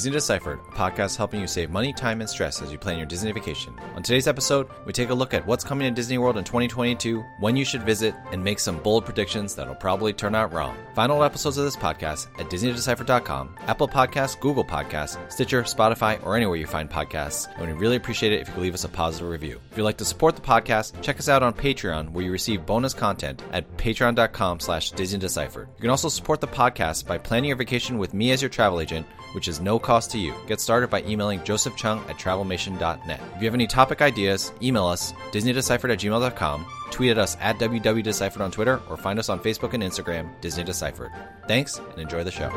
Disney Deciphered, a podcast helping you save money, time, and stress as you plan your Disney vacation. On today's episode, we take a look at what's coming to Disney World in 2022, when you should visit, and make some bold predictions that'll probably turn out wrong. Find all episodes of this podcast at DisneyDeciphered.com, Apple Podcasts, Google Podcasts, Stitcher, Spotify, or anywhere you find podcasts, and we'd really appreciate it if you could leave us a positive review. If you'd like to support the podcast, check us out on Patreon, where you receive bonus content at patreon.com slash DisneyDeciphered. You can also support the podcast by planning your vacation with me as your travel agent, which is no cost to you. Get started by emailing Joseph Cheung at travelmation.net. If you have any topic ideas, email us, disneydeciphered at gmail.com, tweet at us at www.deciphered on Twitter, or find us on Facebook and Instagram, Disney Deciphered. Thanks, and enjoy the show.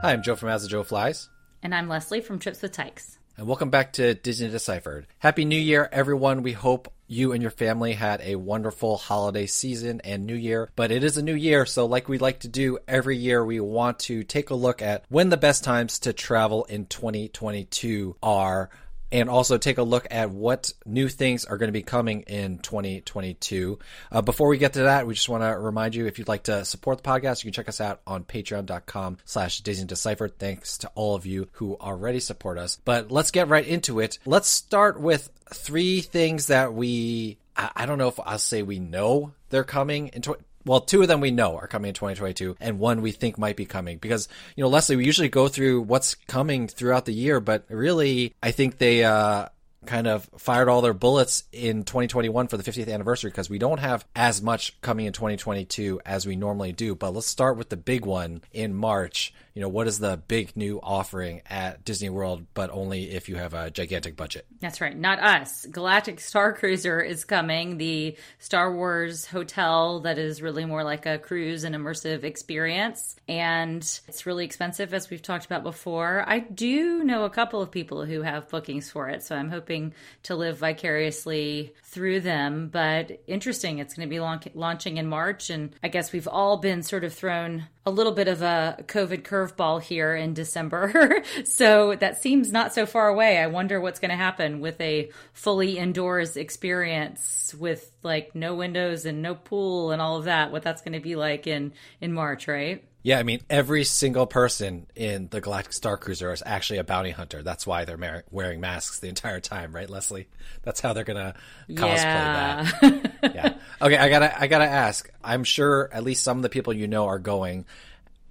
Hi, I'm Joe from As the Joe Flies. And I'm Leslie from Trips with Tykes. And welcome back to Disney Deciphered. Happy New Year, everyone. We hope you and your family had a wonderful holiday season and new year. But it is a new year, so like we like to do every year, we want to take a look at when the best times to travel in 2022 are and also take a look at what new things are going to be coming in 2022. Uh, before we get to that, we just want to remind you if you'd like to support the podcast, you can check us out on patreon.com slash Disney Deciphered. Thanks to all of you who already support us. But let's get right into it. Let's start with three things that we, I, don't know if I'll say we know they're coming in 20 well, two of them we know are coming in 2022, and one we think might be coming. Because, you know, Leslie, we usually go through what's coming throughout the year, but really, I think they, uh, kind of fired all their bullets in 2021 for the 50th anniversary because we don't have as much coming in 2022 as we normally do. But let's start with the big one in March you know, what is the big new offering at Disney World, but only if you have a gigantic budget. That's right. Not us. Galactic Star Cruiser is coming, the Star Wars hotel that is really more like a cruise and immersive experience. And it's really expensive, as we've talked about before. I do know a couple of people who have bookings for it, so I'm hoping to live vicariously through them. But interesting, it's going to be launching in March. And I guess we've all been sort of thrown a little bit of a COVID curveball here in December. so that seems not so far away. I wonder what's going to happen with a fully indoors experience with like no windows and no pool and all of that, what that's going to be like in in March, right? Yeah, I mean, every single person in the Galactic Star Cruiser is actually a bounty hunter. That's why they're wearing masks the entire time, right, Leslie? That's how they're gonna cosplay yeah. that. yeah. Okay, I gotta, I gotta ask. I'm sure at least some of the people you know are going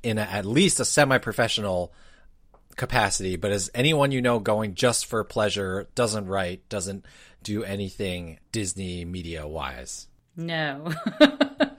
in a, at least a semi-professional capacity. But is anyone you know going just for pleasure? Doesn't write? Doesn't do anything Disney media wise? No.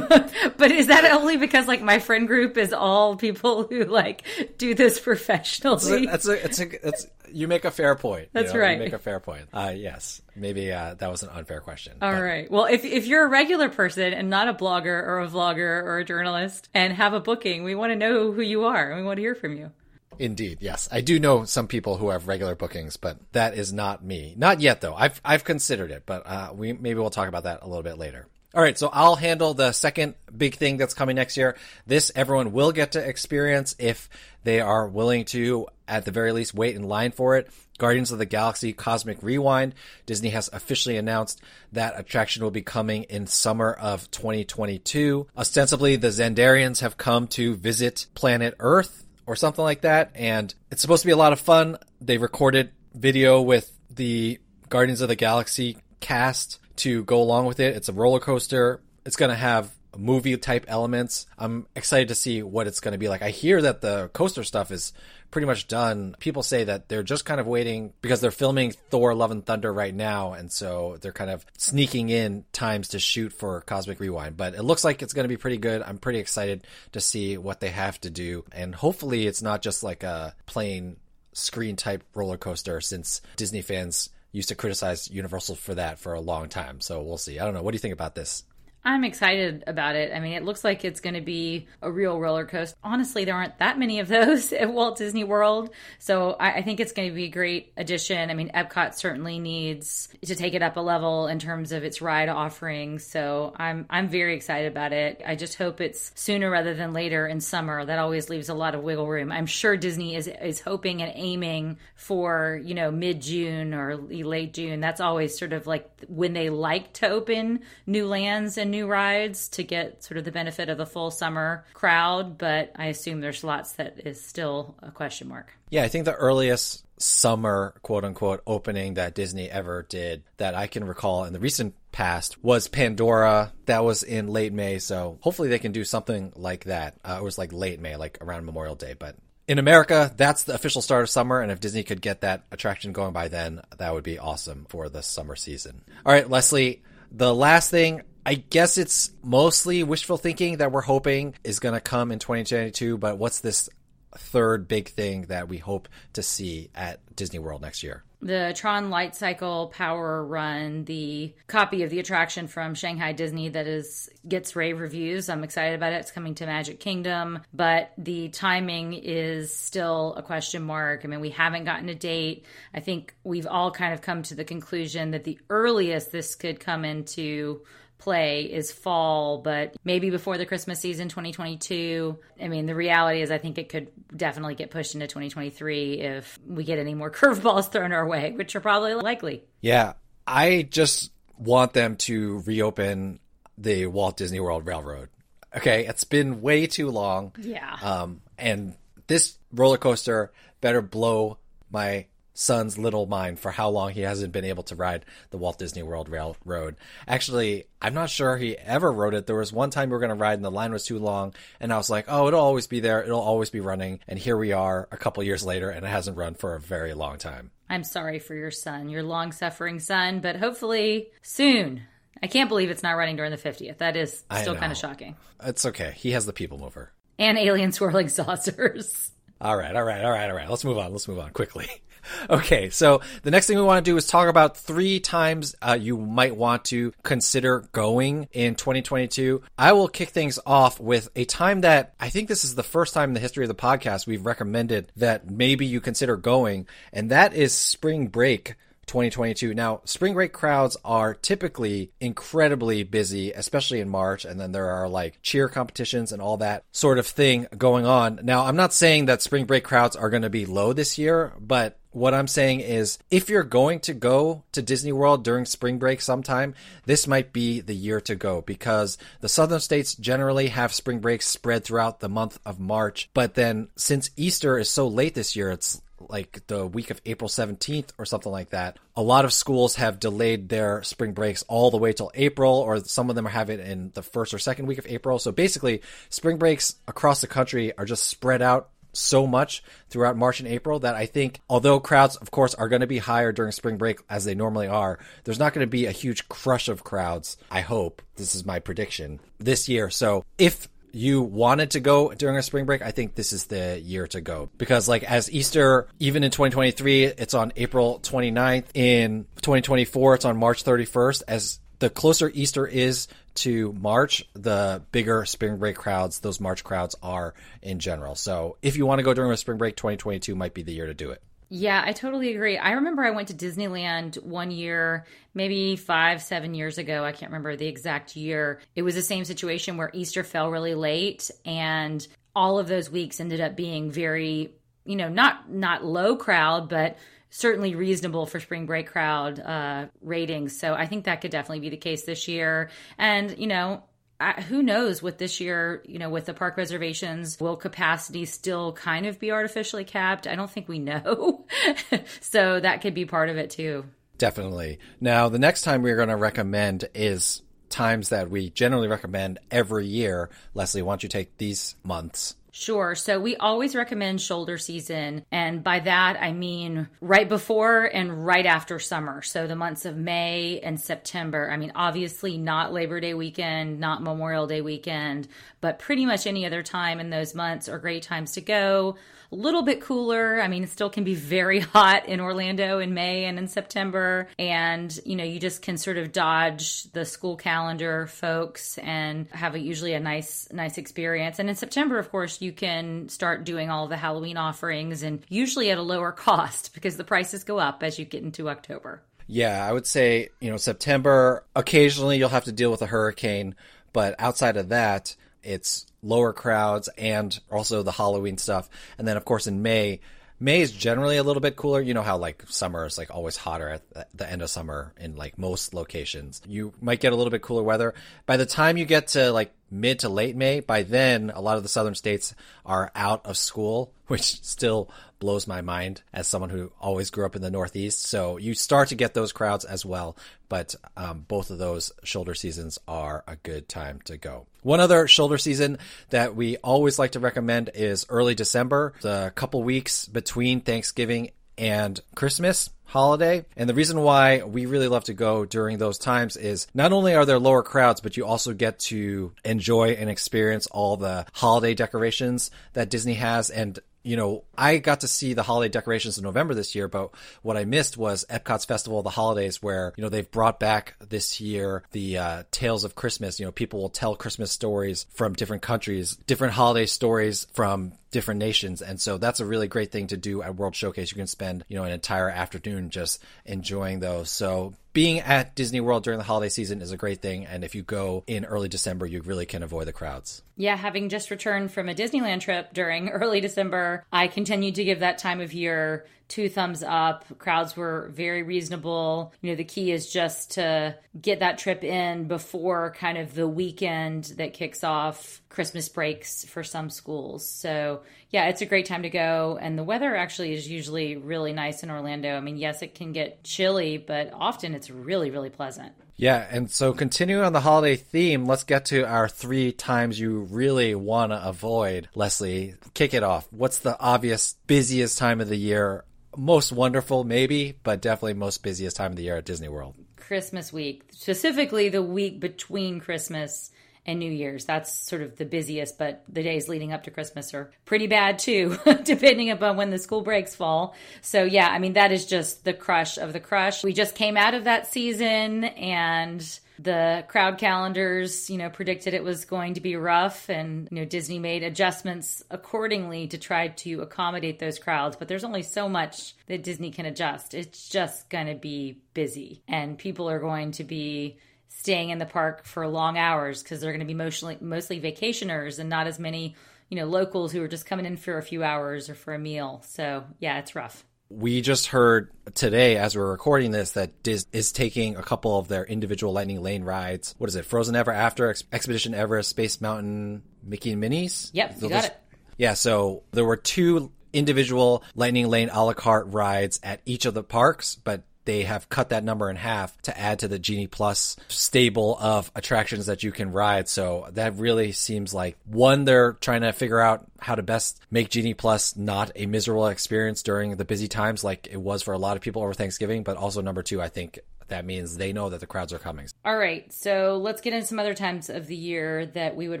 but is that only because like my friend group is all people who like do this professionally? That's a, that's a, that's you make a fair point. That's you know, right. You make a fair point. Uh, yes, maybe uh, that was an unfair question. All but. right. Well, if if you're a regular person and not a blogger or a vlogger or a journalist and have a booking, we want to know who you are and we want to hear from you. Indeed, yes. I do know some people who have regular bookings, but that is not me. Not yet, though. I've I've considered it, but uh, we maybe we'll talk about that a little bit later. All right, so I'll handle the second big thing that's coming next year. This everyone will get to experience if they are willing to, at the very least, wait in line for it. Guardians of the Galaxy Cosmic Rewind. Disney has officially announced that attraction will be coming in summer of 2022. Ostensibly, the Xandarians have come to visit planet Earth or something like that. And it's supposed to be a lot of fun. They recorded video with the Guardians of the Galaxy cast to go along with it. It's a roller coaster. It's going to have movie type elements. I'm excited to see what it's going to be like. I hear that the coaster stuff is pretty much done. People say that they're just kind of waiting because they're filming Thor Love and Thunder right now. And so they're kind of sneaking in times to shoot for Cosmic Rewind. But it looks like it's going to be pretty good. I'm pretty excited to see what they have to do. And hopefully it's not just like a plain screen type roller coaster since Disney fans used to criticize Universal for that for a long time. So we'll see. I don't know. What do you think about this? I'm excited about it. I mean, it looks like it's going to be a real roller coaster. Honestly, there aren't that many of those at Walt Disney World. So I, I, think it's going to be a great addition. I mean, Epcot certainly needs to take it up a level in terms of its ride offerings. So I'm, I'm very excited about it. I just hope it's sooner rather than later in summer. That always leaves a lot of wiggle room. I'm sure Disney is, is hoping and aiming for, you know, mid June or late June. That's always sort of like when they like to open new lands and new rides to get sort of the benefit of the full summer crowd, but I assume there's lots that is still a question mark. Yeah, I think the earliest summer quote unquote opening that Disney ever did that I can recall in the recent past was Pandora. That was in late May, so hopefully they can do something like that. Uh, it was like late May, like around Memorial Day, but in America, that's the official start of summer, and if Disney could get that attraction going by then, that would be awesome for the summer season. All right, Leslie, the last thing, I guess it's mostly wishful thinking that we're hoping is going to come in 2022, but what's this third big thing that we hope to see at Disney World next year? the Tron Light Cycle Power Run, the copy of the attraction from Shanghai Disney that is gets rave reviews. I'm excited about it. It's coming to Magic Kingdom, but the timing is still a question mark. I mean, we haven't gotten a date. I think we've all kind of come to the conclusion that the earliest this could come into play is fall, but maybe before the Christmas season 2022. I mean, the reality is, I think it could definitely get pushed into 2023 if we get any more curveballs thrown our way, which are probably likely. Yeah. I just want them to reopen the Walt Disney World Railroad. Okay. It's been way too long. Yeah. Um, and this roller coaster better blow my son's little mind for how long he hasn't been able to ride the Walt Disney World Railroad. Actually, I'm not sure he ever rode it. There was one time we were going to ride and the line was too long, and I was like, "Oh, it'll always be there. It'll always be running." And here we are, a couple years later, and it hasn't run for a very long time. I'm sorry for your son, your long-suffering son, but hopefully soon. I can't believe it's not running during the 50th. That is still kind of shocking. It's okay. He has the people mover and alien swirling saucers. All right, all right, all right, all right. Let's move on. Let's move on quickly. okay, so the next thing we want to do is talk about three times uh, you might want to consider going in 2022. I will kick things off with a time that I think this is the first time in the history of the podcast we've recommended that maybe you consider going, and that is spring break 2022. Now, spring break crowds are typically incredibly busy, especially in March, and then there are like cheer competitions and all that sort of thing going on. Now, I'm not saying that spring break crowds are going to be low this year, but what I'm saying is if you're going to go to Disney World during spring break sometime, this might be the year to go because the southern states generally have spring breaks spread throughout the month of March. But then since Easter is so late this year, it's like the week of April 17th or something like that. A lot of schools have delayed their spring breaks all the way till April, or some of them have it in the first or second week of April. So basically, spring breaks across the country are just spread out so much throughout March and April that I think, although crowds, of course, are going to be higher during spring break as they normally are, there's not going to be a huge crush of crowds. I hope this is my prediction this year. So if you wanted to go during a spring break, I think this is the year to go. Because like as Easter, even in 2023, it's on April 29th. In 2024, it's on March 31st. As the closer Easter is to March, the bigger spring break crowds, those March crowds are in general. So if you want to go during a spring break, 2022 might be the year to do it. Yeah, I totally agree. I remember I went to Disneyland one year, maybe five, seven years ago. I can't remember the exact year. It was the same situation where Easter fell really late, and all of those weeks ended up being very, you know, not not low crowd, but certainly reasonable for spring break crowd uh, ratings. So I think that could definitely be the case this year. And you know, I, who knows what this year, you know, with the park reservations, will capacity still kind of be artificially capped? I don't think we know. so that could be part of it too. Definitely. Now, the next time we're going to recommend is times that we generally recommend every year. Leslie, why don't you take these months? Sure. So we always recommend shoulder season. And by that, I mean right before and right after summer. So the months of May and September. I mean, obviously not Labor Day weekend, not Memorial Day weekend, but pretty much any other time in those months are great times to go little bit cooler. I mean, it still can be very hot in Orlando in May and in September. And, you know, you just can sort of dodge the school calendar folks and have a, usually a nice, nice experience. And in September, of course, you can start doing all the Halloween offerings and usually at a lower cost because the prices go up as you get into October. Yeah, I would say, you know, September, occasionally you'll have to deal with a hurricane, but outside of that, it's lower crowds and also the Halloween stuff. And then, of course, in May, May is generally a little bit cooler. You know how like summer is like always hotter at the end of summer in like most locations. You might get a little bit cooler weather. By the time you get to like mid to late May, by then a lot of the southern states are out of school, which still blows my mind as someone who always grew up in the Northeast. So you start to get those crowds as well. But um, both of those shoulder seasons are a good time to go. One other shoulder season that we always like to recommend is early December, the couple weeks between Thanksgiving and Christmas holiday. And the reason why we really love to go during those times is not only are there lower crowds, but you also get to enjoy and experience all the holiday decorations that Disney has. And you know, I got to see the holiday decorations in November this year, but what I missed was Epcot's Festival of the Holidays, where, you know, they've brought back this year the uh, Tales of Christmas. You know, people will tell Christmas stories from different countries, different holiday stories from different nations. And so that's a really great thing to do at World Showcase. You can spend, you know, an entire afternoon just enjoying those. So being at Disney World during the holiday season is a great thing. And if you go in early December, you really can avoid the crowds. Yeah, having just returned from a Disneyland trip during early December, I continued to give that time of year two thumbs up. Crowds were very reasonable. You know, the key is just to get that trip in before kind of the weekend that kicks off Christmas breaks for some schools. So, yeah, it's a great time to go. And the weather actually is usually really nice in Orlando. I mean, yes, it can get chilly, but often it's really, really pleasant. Yeah, and so continuing on the holiday theme, let's get to our three times you really want to avoid. Leslie, kick it off. What's the obvious busiest time of the year most wonderful, maybe, but definitely most busiest time of the year at Disney World. Christmas week, specifically the week between Christmas and New Year's. That's sort of the busiest, but the days leading up to Christmas are pretty bad too, depending upon when the school breaks fall. So, yeah, I mean, that is just the crush of the crush. We just came out of that season and the crowd calendars, you know, predicted it was going to be rough and, you know, Disney made adjustments accordingly to try to accommodate those crowds. But there's only so much that Disney can adjust. It's just going to be busy and people are going to be staying in the park for long hours because they're going to be mostly, mostly vacationers and not as many, you know, locals who are just coming in for a few hours or for a meal. So, yeah, it's rough we just heard today as we're recording this that Dis is taking a couple of their individual Lightning Lane rides. What is it? Frozen Ever After, Ex- Expedition Everest, Space Mountain, Mickey and Minnie's? Yep, you got it. Yeah, so there were two individual Lightning Lane a la carte rides at each of the parks, but they have cut that number in half to add to the Genie Plus stable of attractions that you can ride. So that really seems like one, they're trying to figure out how to best make Genie Plus not a miserable experience during the busy times like it was for a lot of people over Thanksgiving. But also, number two, I think that means they know that the crowds are coming. All right, so let's get into some other times of the year that we would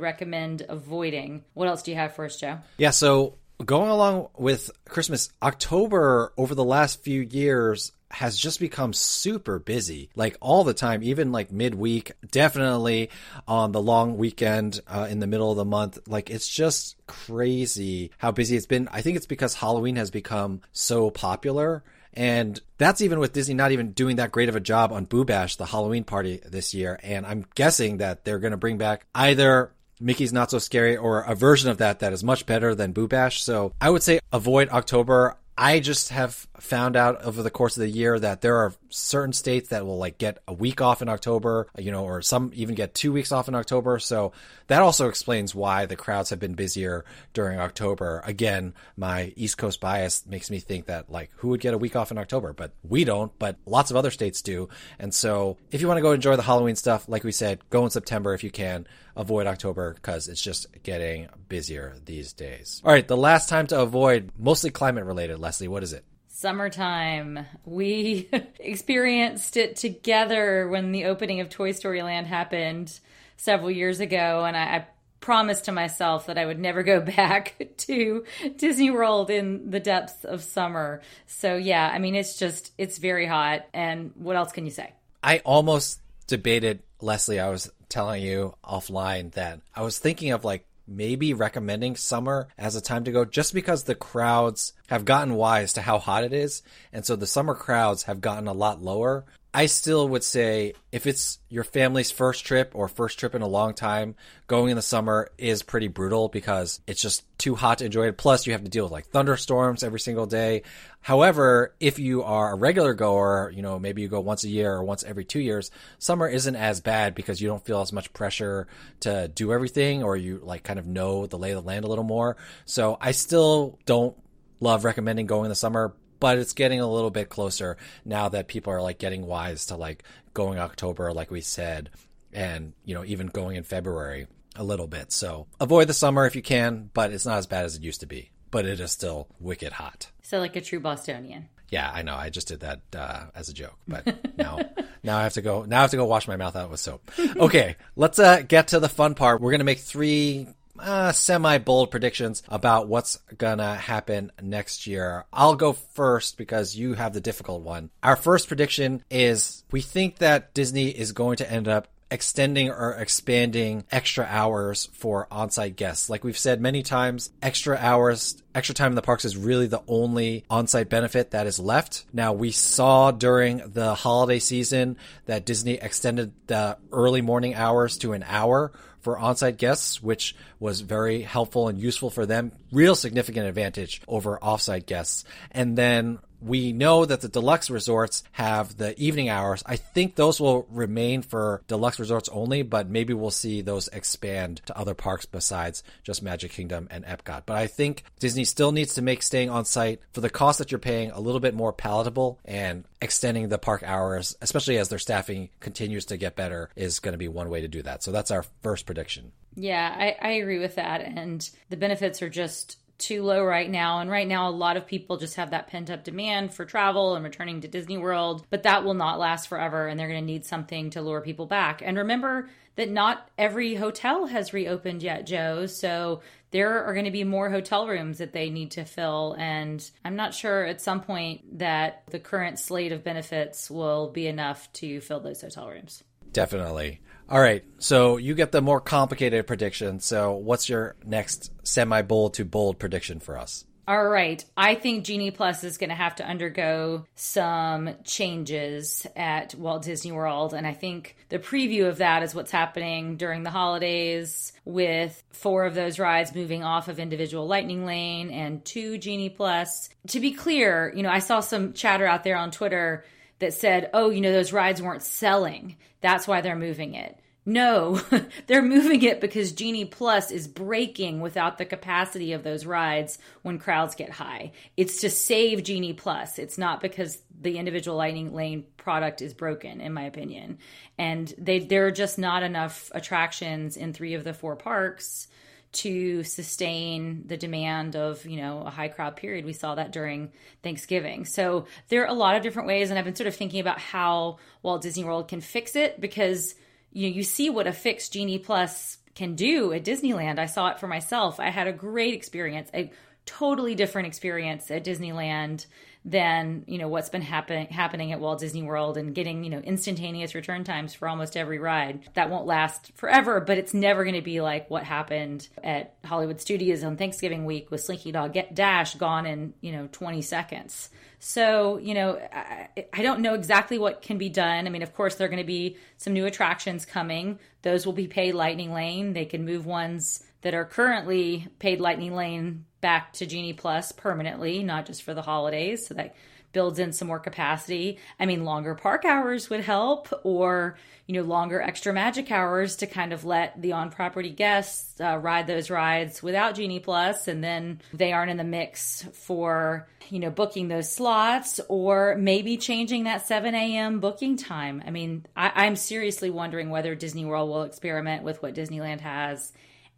recommend avoiding. What else do you have for us, Joe? Yeah, so going along with Christmas, October over the last few years has just become super busy, like all the time, even like midweek, definitely on the long weekend uh, in the middle of the month. Like it's just crazy how busy it's been. I think it's because Halloween has become so popular. And that's even with Disney not even doing that great of a job on Boo Bash, the Halloween party this year. And I'm guessing that they're going to bring back either Mickey's Not So Scary or a version of that that is much better than Boo Bash. So I would say avoid October. I just have found out over the course of the year that there are certain states that will like get a week off in October, you know, or some even get two weeks off in October. So that also explains why the crowds have been busier during October. Again, my East Coast bias makes me think that like who would get a week off in October, but we don't, but lots of other states do. And so if you want to go enjoy the Halloween stuff, like we said, go in September if you can. Avoid October because it's just getting busier these days. All right, the last time to avoid, mostly climate related, Leslie, what is it? Summertime. We experienced it together when the opening of Toy Story Land happened several years ago, and I, I promised to myself that I would never go back to Disney World in the depths of summer. So yeah, I mean it's just it's very hot and what else can you say? I almost debated Leslie, I was telling you offline that I was thinking of like maybe recommending summer as a time to go just because the crowds have gotten wise to how hot it is. And so the summer crowds have gotten a lot lower. I still would say if it's your family's first trip or first trip in a long time, going in the summer is pretty brutal because it's just too hot to enjoy it. Plus, you have to deal with like thunderstorms every single day. However, if you are a regular goer, you know, maybe you go once a year or once every two years, summer isn't as bad because you don't feel as much pressure to do everything or you like kind of know the lay of the land a little more. So I still don't love recommending going in the summer, but it's getting a little bit closer now that people are like getting wise to like going October, like we said, and you know, even going in February a little bit. So avoid the summer if you can, but it's not as bad as it used to be. But it is still wicked hot. So like a true Bostonian. Yeah, I know. I just did that uh, as a joke, but now now I have to go. Now I have to go wash my mouth out with soap. Okay, let's uh, get to the fun part. We're gonna make three uh, semi bold predictions about what's gonna happen next year. I'll go first because you have the difficult one. Our first prediction is we think that Disney is going to end up extending or expanding extra hours for on-site guests. Like we've said many times, extra hours, extra time in the parks is really the only on-site benefit that is left. Now we saw during the holiday season that Disney extended the early morning hours to an hour for on-site guests, which was very helpful and useful for them. Real significant advantage over off-site guests. And then we know that the deluxe resorts have the evening hours. I think those will remain for deluxe resorts only, but maybe we'll see those expand to other parks besides just Magic Kingdom and Epcot. But I think Disney still needs to make staying on site for the cost that you're paying a little bit more palatable and extending the park hours, especially as their staffing continues to get better, is going to be one way to do that. So that's our first prediction. Yeah, I, I agree with that. And the benefits are just too low right now. And right now, a lot of people just have that pent up demand for travel and returning to Disney World, but that will not last forever. And they're going to need something to lure people back. And remember that not every hotel has reopened yet, Joe. So there are going to be more hotel rooms that they need to fill. And I'm not sure at some point that the current slate of benefits will be enough to fill those hotel rooms. Definitely. All right. So you get the more complicated prediction. So what's your next semi bold to bold prediction for us? All right. I think Genie Plus is going to have to undergo some changes at Walt Disney World. And I think the preview of that is what's happening during the holidays with four of those rides moving off of individual Lightning Lane and to Genie Plus. To be clear, you know, I saw some chatter out there on Twitter that said, oh, you know, those rides weren't selling. That's why they're moving it. No, they're moving it because Genie Plus is breaking without the capacity of those rides when crowds get high. It's to save Genie Plus. It's not because the individual Lightning Lane product is broken, in my opinion. And they there are just not enough attractions in three of the four parks to sustain the demand of you know a high crowd period. We saw that during thanksgiving. So there are a lot of different ways and i've been sort of thinking about how walt disney world can fix it because you know you see what a fixed genie plus can do at disneyland. I saw it for myself. I had a great experience a totally different experience at disneyland than you know what's been happening happening at Walt Disney World and getting you know instantaneous return times for almost every ride. That won't last forever, but it's never going to be like what happened at Hollywood Studios on Thanksgiving week with Slinky Dog Get Dash gone in you know 20 seconds. So, you know, I, I, don't know exactly what can be done. I mean, of course, there are going to be some new attractions coming. Those will be paid Lightning Lane. They can move ones that are currently paid Lightning Lane back to Genie Plus permanently, not just for the holidays. So that builds in some more capacity. I mean, longer park hours would help, or you know, longer extra magic hours to kind of let the on-property guests uh, ride those rides without Genie Plus, and then they aren't in the mix for you know booking those slots, or maybe changing that 7 a.m. booking time. I mean, I- I'm seriously wondering whether Disney World will experiment with what Disneyland has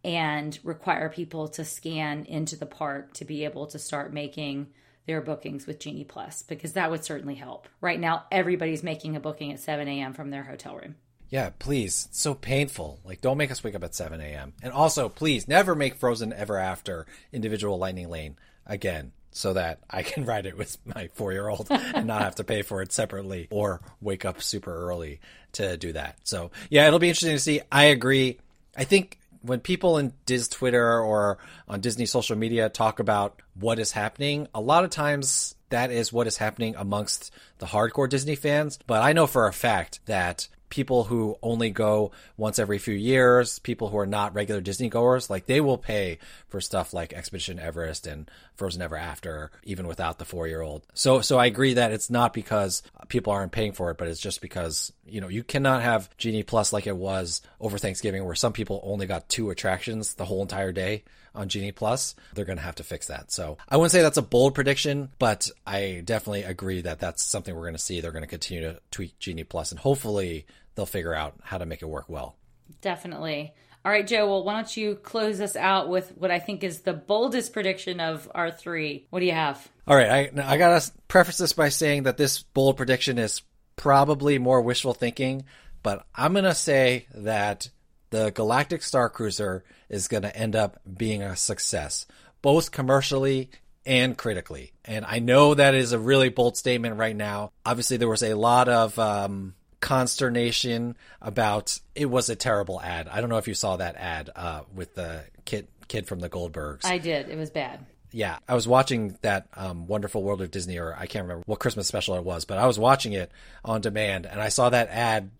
and require people to scan into the park to be able to start making their bookings with Genie Plus because that would certainly help. Right now, everybody's making a booking at 7 a.m. from their hotel room. Yeah, please. It's so painful. Like, don't make us wake up at 7 a.m. And also, please never make Frozen Ever After individual Lightning Lane again so that I can ride it with my four year old and not have to pay for it separately or wake up super early to do that. So, yeah, it'll be interesting to see. I agree. I think when people in Diz Twitter or on Disney social media talk about what is happening, a lot of times that is what is happening amongst the hardcore Disney fans. But I know for a fact that people who only go once every few years, people who are not regular Disney goers, like they will pay for stuff like Expedition Everest and Frozen Ever After, even without the four year old. So, so I agree that it's not because people aren't paying for it, but it's just because, you know, you cannot have Genie Plus like it was over Thanksgiving where some people only got two attractions the whole entire day on Genie Plus. They're going to have to fix that. So I wouldn't say that's a bold prediction, but I definitely agree that that's something we're going to see. They're going to continue to tweak Genie Plus and hopefully they'll figure out how to make it work well. Definitely. All right, Joe. Well, why don't you close us out with what I think is the boldest prediction of our three? What do you have? All right, I I gotta preface this by saying that this bold prediction is probably more wishful thinking, but I'm gonna say that the Galactic Star Cruiser is gonna end up being a success, both commercially and critically. And I know that is a really bold statement right now. Obviously, there was a lot of um, consternation about it was a terrible ad. I don't know if you saw that ad uh, with the kid kid from the Goldbergs. I did. It was bad. Yeah, I was watching that um, Wonderful World of Disney, or I can't remember what Christmas special it was, but I was watching it on demand, and I saw that ad,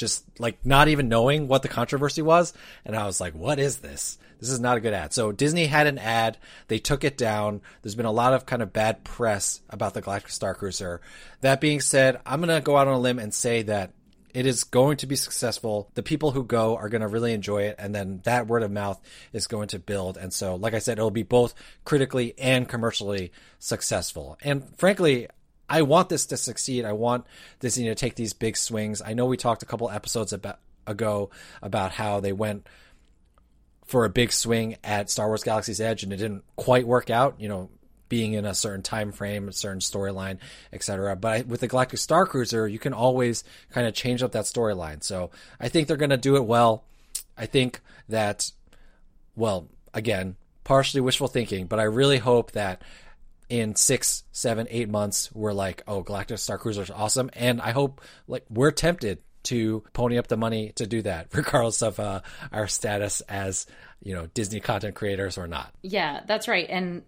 just like not even knowing what the controversy was, and I was like, "What is this? This is not a good ad." So Disney had an ad, they took it down. There's been a lot of kind of bad press about the Galactic Star Cruiser. That being said, I'm gonna go out on a limb and say that it is going to be successful. The people who go are going to really enjoy it, and then that word of mouth is going to build. And so, like I said, it'll be both critically and commercially successful. And frankly, I want this to succeed. I want Disney to take these big swings. I know we talked a couple episodes about, ago about how they went for a big swing at Star Wars Galaxy's Edge and it didn't quite work out. You know, being in a certain time frame, a certain storyline, etc. But with the Galactic Star Cruiser, you can always kind of change up that storyline. So I think they're going to do it well. I think that, well, again, partially wishful thinking, but I really hope that in six, seven, eight months, we're like, oh, Galactic Star Cruiser is awesome. And I hope like we're tempted to pony up the money to do that, regardless of uh, our status as you know Disney content creators or not. Yeah, that's right. And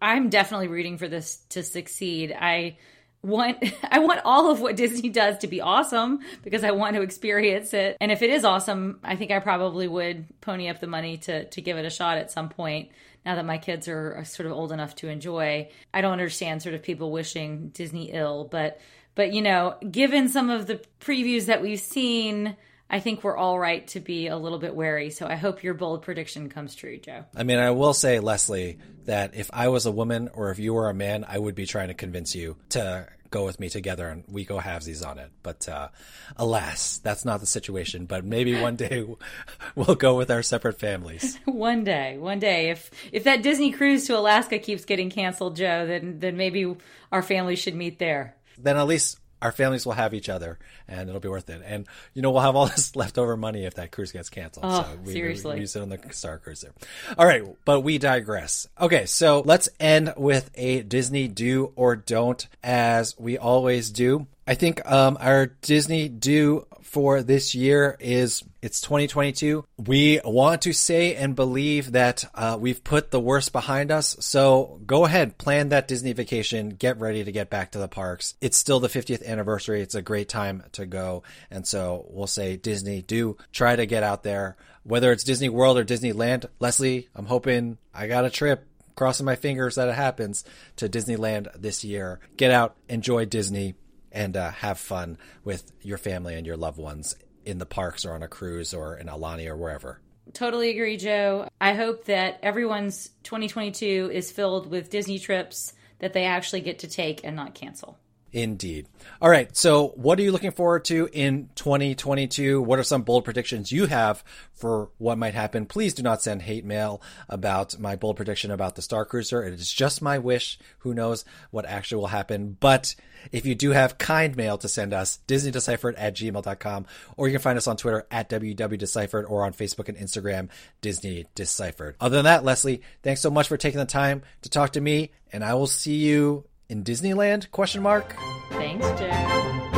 I'm definitely rooting for this to succeed. I want I want all of what Disney does to be awesome because I want to experience it. And if it is awesome, I think I probably would pony up the money to to give it a shot at some point. Now that my kids are, sort of old enough to enjoy, I don't understand sort of people wishing Disney ill, but but you know, given some of the previews that we've seen, I think we're all right to be a little bit wary. So I hope your bold prediction comes true, Joe. I mean, I will say, Leslie, that if I was a woman or if you were a man, I would be trying to convince you to go with me together and we go halvesies on it. But uh, alas, that's not the situation. But maybe one day we'll go with our separate families. one day, one day, if if that Disney cruise to Alaska keeps getting canceled, Joe, then then maybe our family should meet there. Then at least our families will have each other and it'll be worth it. And, you know, we'll have all this leftover money if that cruise gets canceled. Oh, so we, seriously. We, use it on the Star Cruiser. All right. But we digress. Okay. So let's end with a Disney do or don't as we always do. I think um, our Disney do for this year is it's 2022. We want to say and believe that uh, we've put the worst behind us. So go ahead, plan that Disney vacation. Get ready to get back to the parks. It's still the 50th anniversary. It's a great time to go. And so we'll say Disney, do try to get out there. Whether it's Disney World or Disneyland, Leslie, I'm hoping I got a trip crossing my fingers that it happens to Disneyland this year. Get out, enjoy Disney and uh, have fun with your family and your loved ones in the parks or on a cruise or in Aulani or wherever. Totally agree, Joe. I hope that everyone's 2022 is filled with Disney trips that they actually get to take and not cancel. Indeed. All right. So, what are you looking forward to in 2022? What are some bold predictions you have for what might happen? Please do not send hate mail about my bold prediction about the Star Cruiser. It is just my wish. Who knows what actually will happen? But if you do have kind mail to send us, DisneyDeciphered at gmail.com, or you can find us on Twitter at WWDeciphered or on Facebook and Instagram, Disney Deciphered. Other than that, Leslie, thanks so much for taking the time to talk to me, and I will see you in Disneyland? Question mark. Thanks, Jay.